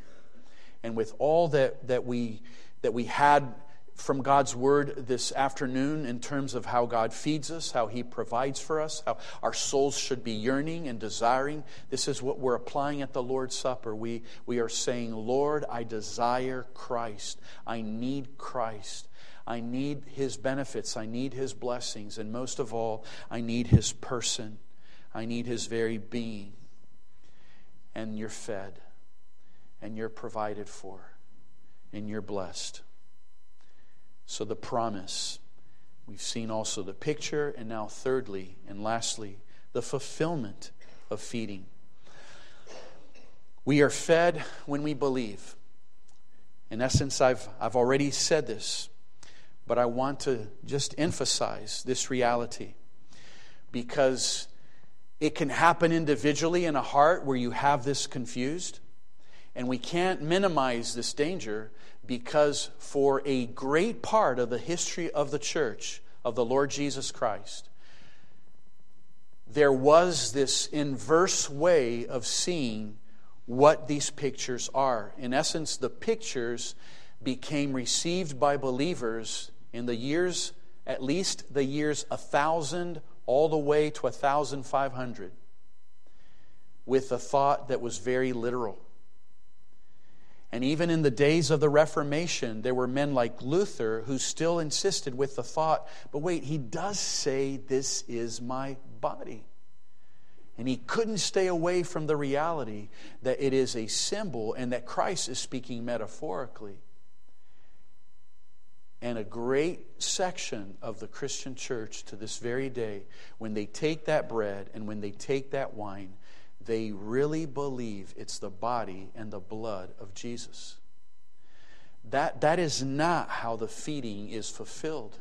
And with all that, that, we, that we had from God's word this afternoon in terms of how God feeds us, how He provides for us, how our souls should be yearning and desiring. This is what we're applying at the Lord's Supper. We, we are saying, Lord, I desire Christ. I need Christ. I need His benefits. I need His blessings. And most of all, I need His person. I need His very being. And you're fed, and you're provided for, and you're blessed. So, the promise. We've seen also the picture, and now, thirdly and lastly, the fulfillment of feeding. We are fed when we believe. In essence, I've, I've already said this, but I want to just emphasize this reality because it can happen individually in a heart where you have this confused, and we can't minimize this danger because for a great part of the history of the church of the Lord Jesus Christ, there was this inverse way of seeing what these pictures are. In essence, the pictures became received by believers in the years, at least the years 1000 all the way to 1500, with a thought that was very literal. And even in the days of the Reformation, there were men like Luther who still insisted with the thought, but wait, he does say, This is my body. And he couldn't stay away from the reality that it is a symbol and that Christ is speaking metaphorically. And a great section of the Christian church to this very day, when they take that bread and when they take that wine, they really believe it's the body and the blood of Jesus. That, that is not how the feeding is fulfilled.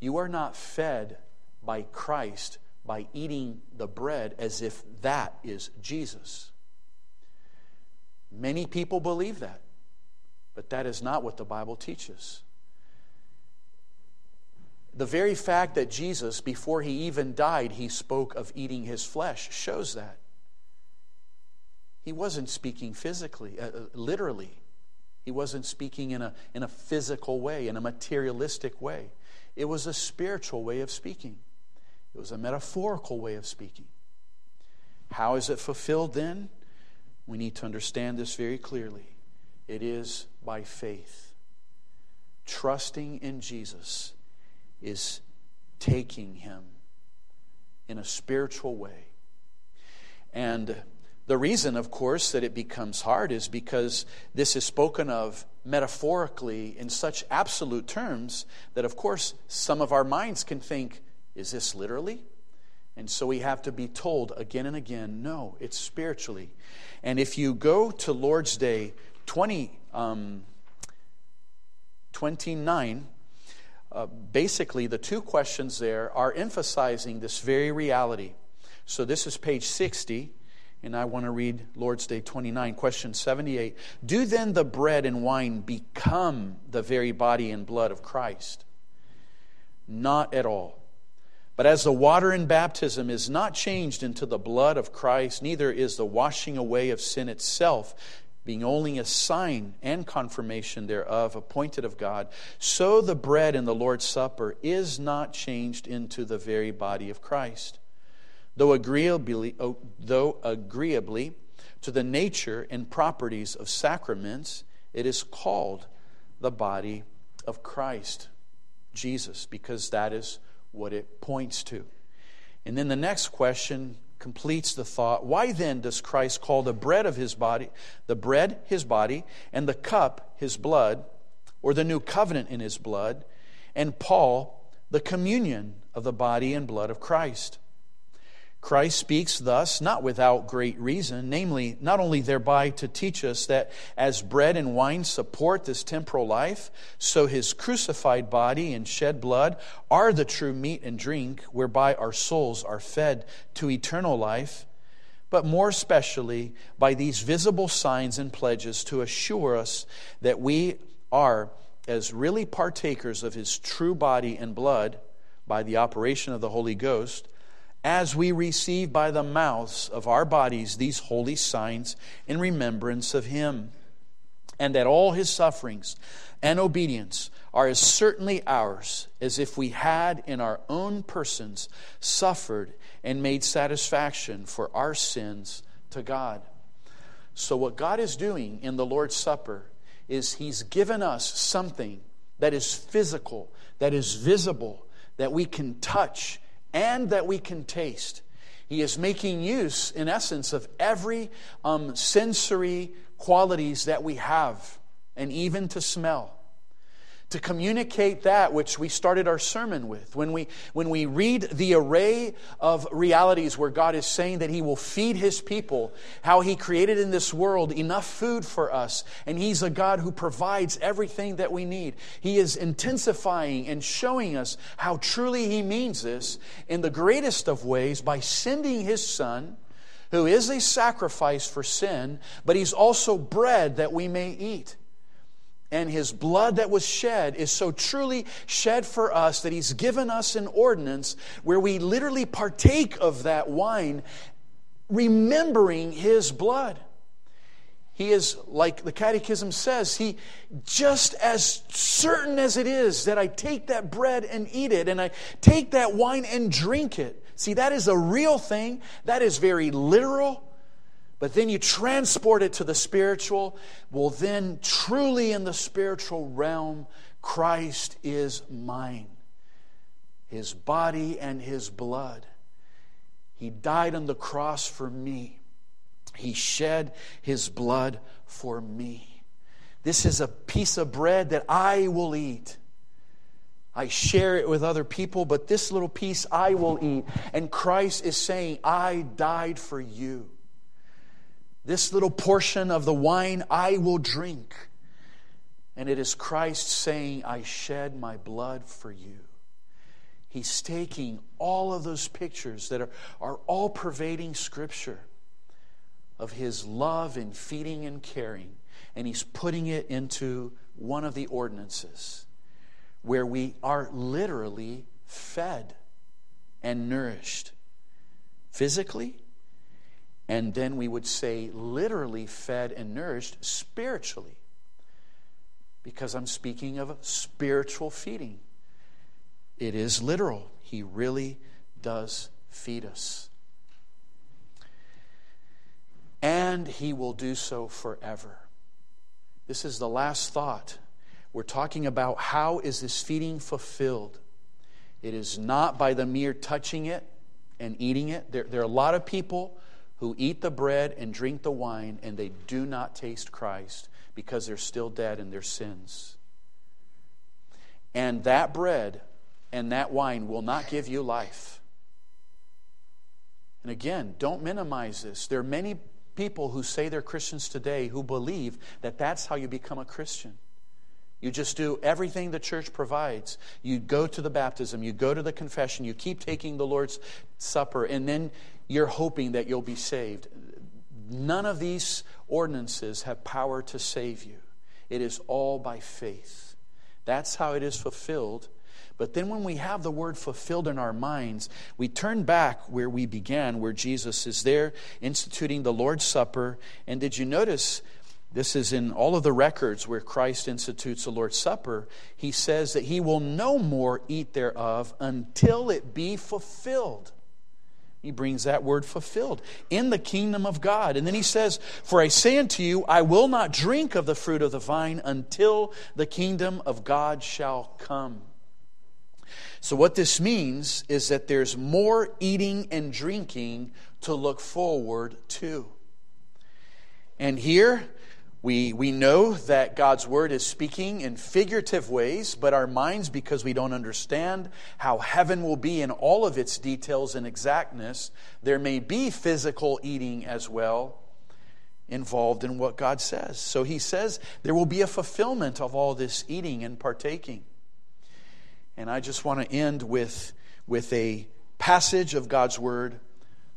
You are not fed by Christ by eating the bread as if that is Jesus. Many people believe that, but that is not what the Bible teaches. The very fact that Jesus, before he even died, he spoke of eating his flesh shows that. He wasn't speaking physically, uh, uh, literally. He wasn't speaking in a, in a physical way, in a materialistic way. It was a spiritual way of speaking, it was a metaphorical way of speaking. How is it fulfilled then? We need to understand this very clearly. It is by faith, trusting in Jesus is taking him in a spiritual way. And the reason, of course, that it becomes hard is because this is spoken of metaphorically in such absolute terms that, of course, some of our minds can think, is this literally? And so we have to be told again and again, no, it's spiritually. And if you go to Lord's Day 20, um, 29, uh, basically, the two questions there are emphasizing this very reality. So, this is page 60, and I want to read Lord's Day 29, question 78. Do then the bread and wine become the very body and blood of Christ? Not at all. But as the water in baptism is not changed into the blood of Christ, neither is the washing away of sin itself being only a sign and confirmation thereof, appointed of God, so the bread in the Lord's Supper is not changed into the very body of Christ. Though agreeably, oh, though agreeably to the nature and properties of sacraments, it is called the body of Christ, Jesus, because that is what it points to. And then the next question completes the thought why then does Christ call the bread of his body, the bread his body, and the cup his blood, or the new covenant in his blood, and Paul the communion of the body and blood of Christ? Christ speaks thus, not without great reason, namely, not only thereby to teach us that as bread and wine support this temporal life, so his crucified body and shed blood are the true meat and drink whereby our souls are fed to eternal life, but more especially by these visible signs and pledges to assure us that we are, as really partakers of his true body and blood by the operation of the Holy Ghost, as we receive by the mouths of our bodies these holy signs in remembrance of him, and that all his sufferings and obedience are as certainly ours as if we had in our own persons suffered and made satisfaction for our sins to God. So, what God is doing in the Lord's Supper is He's given us something that is physical, that is visible, that we can touch, and that we can taste. He is making use, in essence, of every um, sensory qualities that we have, and even to smell to communicate that which we started our sermon with. When we, when we read the array of realities where God is saying that He will feed His people, how He created in this world enough food for us, and He's a God who provides everything that we need. He is intensifying and showing us how truly He means this in the greatest of ways by sending His Son who is a sacrifice for sin, but he's also bread that we may eat and his blood that was shed is so truly shed for us that he's given us an ordinance where we literally partake of that wine, remembering his blood. He is, like the Catechism says, he just as certain as it is that I take that bread and eat it, and I take that wine and drink it. See, that is a real thing. That is very literal but then you transport it to the spiritual, well, then truly in the spiritual realm, Christ is mine. His body and his blood. He died on the cross for me. He shed his blood for me. This is a piece of bread that I will eat. I share it with other people, but this little piece I will eat. And Christ is saying, I died for you. This little portion of the wine I will drink. And it is Christ saying, I shed my blood for you. He's taking all of those pictures that are, are all pervading Scripture of His love and feeding and caring, and He's putting it into one of the ordinances where we are literally fed and nourished physically and then we would say, literally fed and nourished spiritually. Because I'm speaking of spiritual feeding. It is literal. He really does feed us. And He will do so forever. This is the last thought. We're talking about how is this feeding fulfilled? It is not by the mere touching it and eating it. There, there are a lot of people who eat the bread and drink the wine, and they do not taste Christ because they're still dead in their sins. And that bread and that wine will not give you life. And again, don't minimize this. There are many people who say they're Christians today who believe that that's how you become a Christian. You just do everything the church provides. You go to the baptism, you go to the confession, you keep taking the Lord's Supper, and then you're hoping that you'll be saved. None of these ordinances have power to save you. It is all by faith. That's how it is fulfilled. But then, when we have the word fulfilled in our minds, we turn back where we began, where Jesus is there instituting the Lord's Supper. And did you notice this is in all of the records where Christ institutes the Lord's Supper. He says that he will no more eat thereof until it be fulfilled. He brings that word fulfilled in the kingdom of God. And then he says, For I say unto you, I will not drink of the fruit of the vine until the kingdom of God shall come. So, what this means is that there's more eating and drinking to look forward to. And here, we, we know that God's word is speaking in figurative ways, but our minds, because we don't understand how heaven will be in all of its details and exactness, there may be physical eating as well involved in what God says. So he says there will be a fulfillment of all this eating and partaking. And I just want to end with, with a passage of God's word,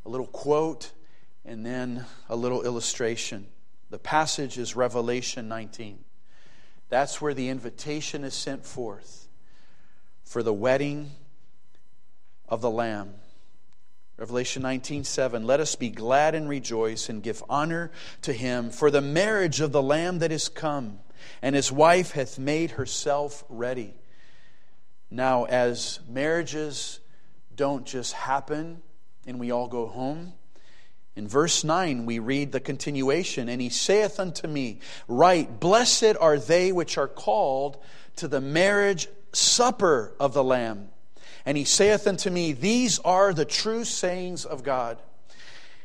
a little quote, and then a little illustration. The passage is Revelation 19. That's where the invitation is sent forth for the wedding of the Lamb. Revelation 19, 7. Let us be glad and rejoice and give honor to him for the marriage of the Lamb that is come, and his wife hath made herself ready. Now, as marriages don't just happen and we all go home, in verse 9, we read the continuation, and he saith unto me, Write, blessed are they which are called to the marriage supper of the Lamb. And he saith unto me, These are the true sayings of God.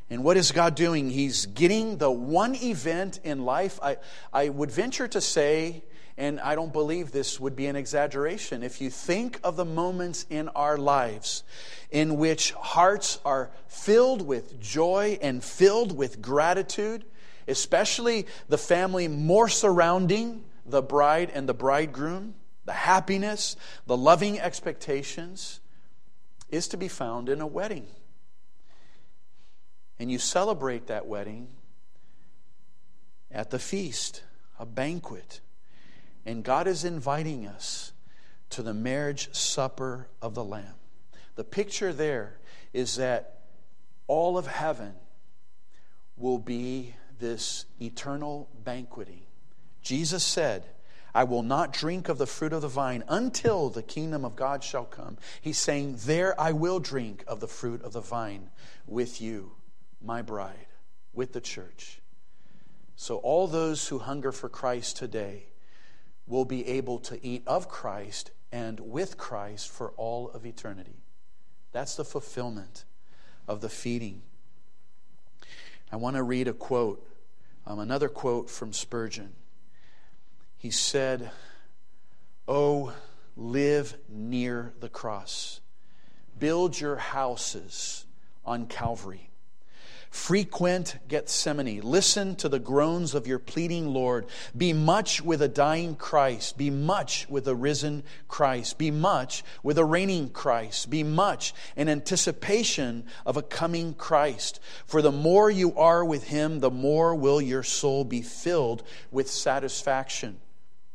And what is God doing? He's getting the one event in life. I, I would venture to say, and I don't believe this would be an exaggeration, if you think of the moments in our lives in which hearts are filled with joy and filled with gratitude, especially the family more surrounding the bride and the bridegroom the happiness, the loving expectations is to be found in a wedding. And you celebrate that wedding at the feast, a banquet. And God is inviting us to the marriage supper of the Lamb. The picture there is that all of heaven will be this eternal banqueting. Jesus said, I will not drink of the fruit of the vine until the kingdom of God shall come. He's saying, There I will drink of the fruit of the vine with you, my bride, with the church. So, all those who hunger for Christ today will be able to eat of Christ and with Christ for all of eternity. That's the fulfillment of the feeding. I want to read a quote, um, another quote from Spurgeon he said, Oh, live near the cross. Build your houses on Calvary. Frequent Gethsemane. Listen to the groans of your pleading Lord. Be much with a dying Christ. Be much with a risen Christ. Be much with a reigning Christ. Be much in anticipation of a coming Christ. For the more you are with him, the more will your soul be filled with satisfaction.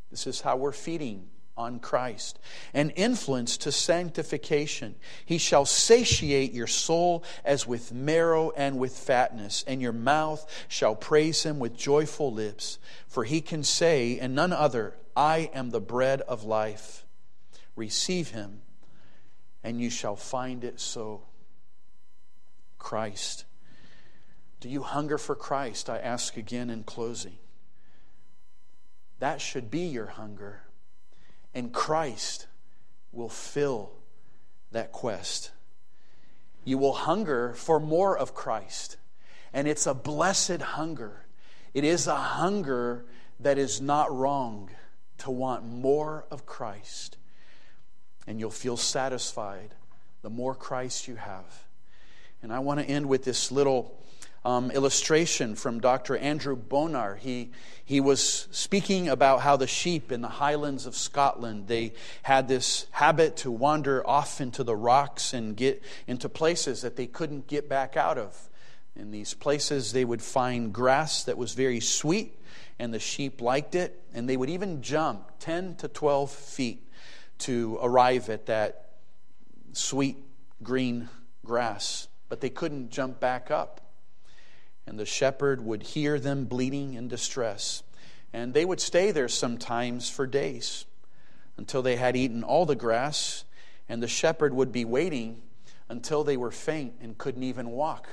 This is how we're feeding on Christ. An influence to sanctification. He shall satiate your soul as with marrow and with fatness, and your mouth shall praise him with joyful lips. For he can say, and none other, I am the bread of life. Receive him, and you shall find it so. Christ. Do you hunger for Christ? I ask again in closing. That should be your hunger. And Christ will fill that quest. You will hunger for more of Christ. And it's a blessed hunger. It is a hunger that is not wrong to want more of Christ. And you'll feel satisfied the more Christ you have. And I want to end with this little um, illustration from Dr. Andrew Bonar. He, he was speaking about how the sheep in the highlands of Scotland, they had this habit to wander off into the rocks and get into places that they couldn't get back out of. In these places, they would find grass that was very sweet, and the sheep liked it, and they would even jump 10 to 12 feet to arrive at that sweet green grass, but they couldn't jump back up and the shepherd would hear them bleating in distress. And they would stay there sometimes for days until they had eaten all the grass, and the shepherd would be waiting until they were faint and couldn't even walk.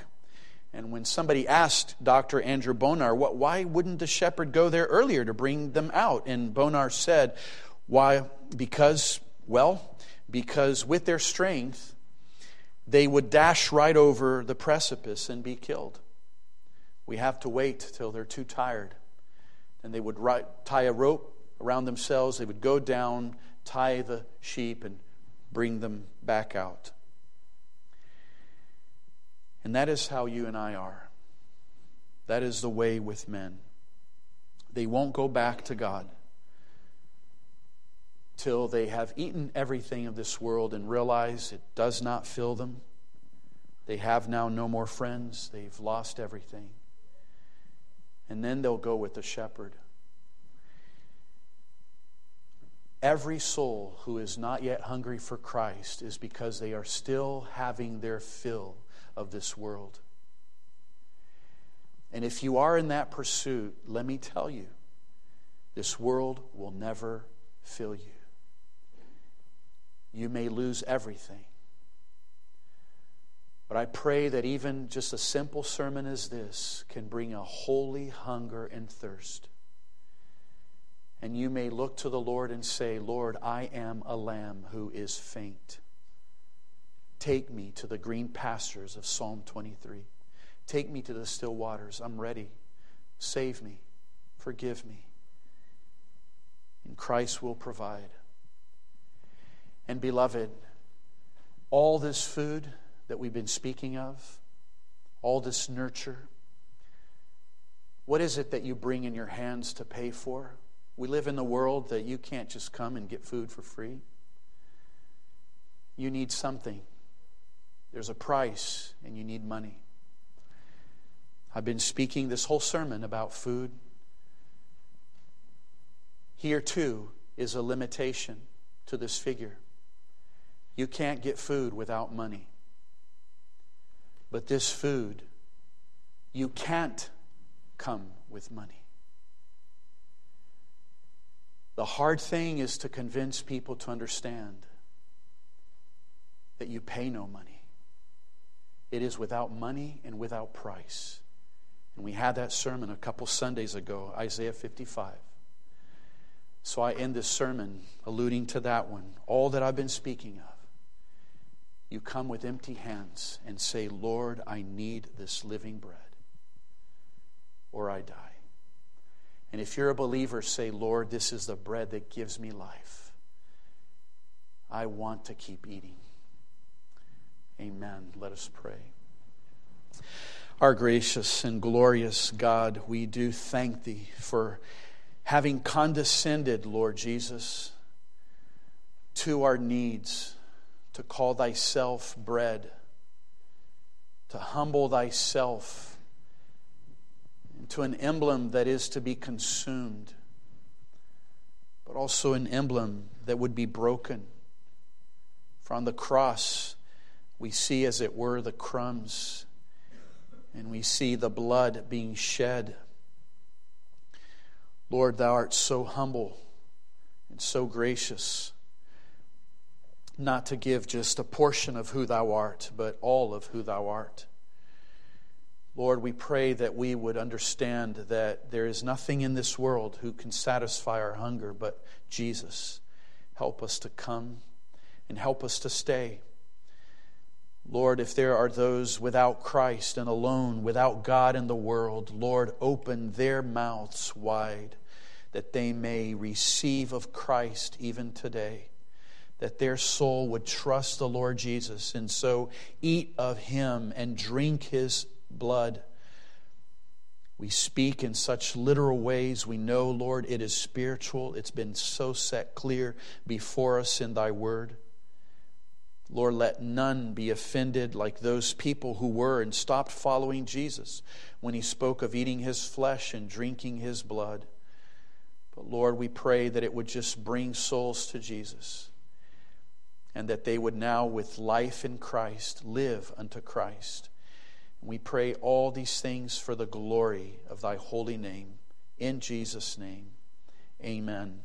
And when somebody asked Dr. Andrew Bonar, what, why wouldn't the shepherd go there earlier to bring them out? And Bonar said, why? Because, well, because with their strength, they would dash right over the precipice and be killed. We have to wait till they're too tired. And they would tie a rope around themselves. They would go down, tie the sheep, and bring them back out. And that is how you and I are. That is the way with men. They won't go back to God till they have eaten everything of this world and realize it does not fill them. They have now no more friends, they've lost everything and then they'll go with the shepherd. Every soul who is not yet hungry for Christ is because they are still having their fill of this world. And if you are in that pursuit, let me tell you, this world will never fill you. You may lose everything. But I pray that even just a simple sermon as this can bring a holy hunger and thirst. And you may look to the Lord and say, Lord, I am a lamb who is faint. Take me to the green pastures of Psalm 23. Take me to the still waters. I'm ready. Save me. Forgive me. And Christ will provide. And beloved, all this food that we've been speaking of, all this nurture, what is it that you bring in your hands to pay for? We live in the world that you can't just come and get food for free. You need something. There's a price, and you need money. I've been speaking this whole sermon about food. Here, too, is a limitation to this figure. You can't get food without money. But this food, you can't come with money. The hard thing is to convince people to understand that you pay no money. It is without money and without price. And we had that sermon a couple Sundays ago, Isaiah 55. So I end this sermon alluding to that one, all that I've been speaking of. You come with empty hands and say, Lord, I need this living bread, or I die. And if you're a believer, say, Lord, this is the bread that gives me life. I want to keep eating. Amen. Let us pray. Our gracious and glorious God, we do thank Thee for having condescended, Lord Jesus, to our needs, to call Thyself bread, to humble Thyself into an emblem that is to be consumed, but also an emblem that would be broken. From the cross, we see, as it were, the crumbs and we see the blood being shed. Lord, thou art so humble and so gracious, not to give just a portion of who thou art, but all of who thou art. Lord, we pray that we would understand that there is nothing in this world who can satisfy our hunger but Jesus. Help us to come and help us to stay. Lord, if there are those without Christ and alone, without God in the world, Lord, open their mouths wide that they may receive of Christ even today, that their soul would trust the Lord Jesus and so eat of him and drink his blood. We speak in such literal ways. We know, Lord, it is spiritual. It's been so set clear before us in thy word. Lord, let none be offended like those people who were and stopped following Jesus when he spoke of eating his flesh and drinking his blood. But Lord, we pray that it would just bring souls to Jesus and that they would now, with life in Christ, live unto Christ. We pray all these things for the glory of thy holy name. In Jesus' name, amen.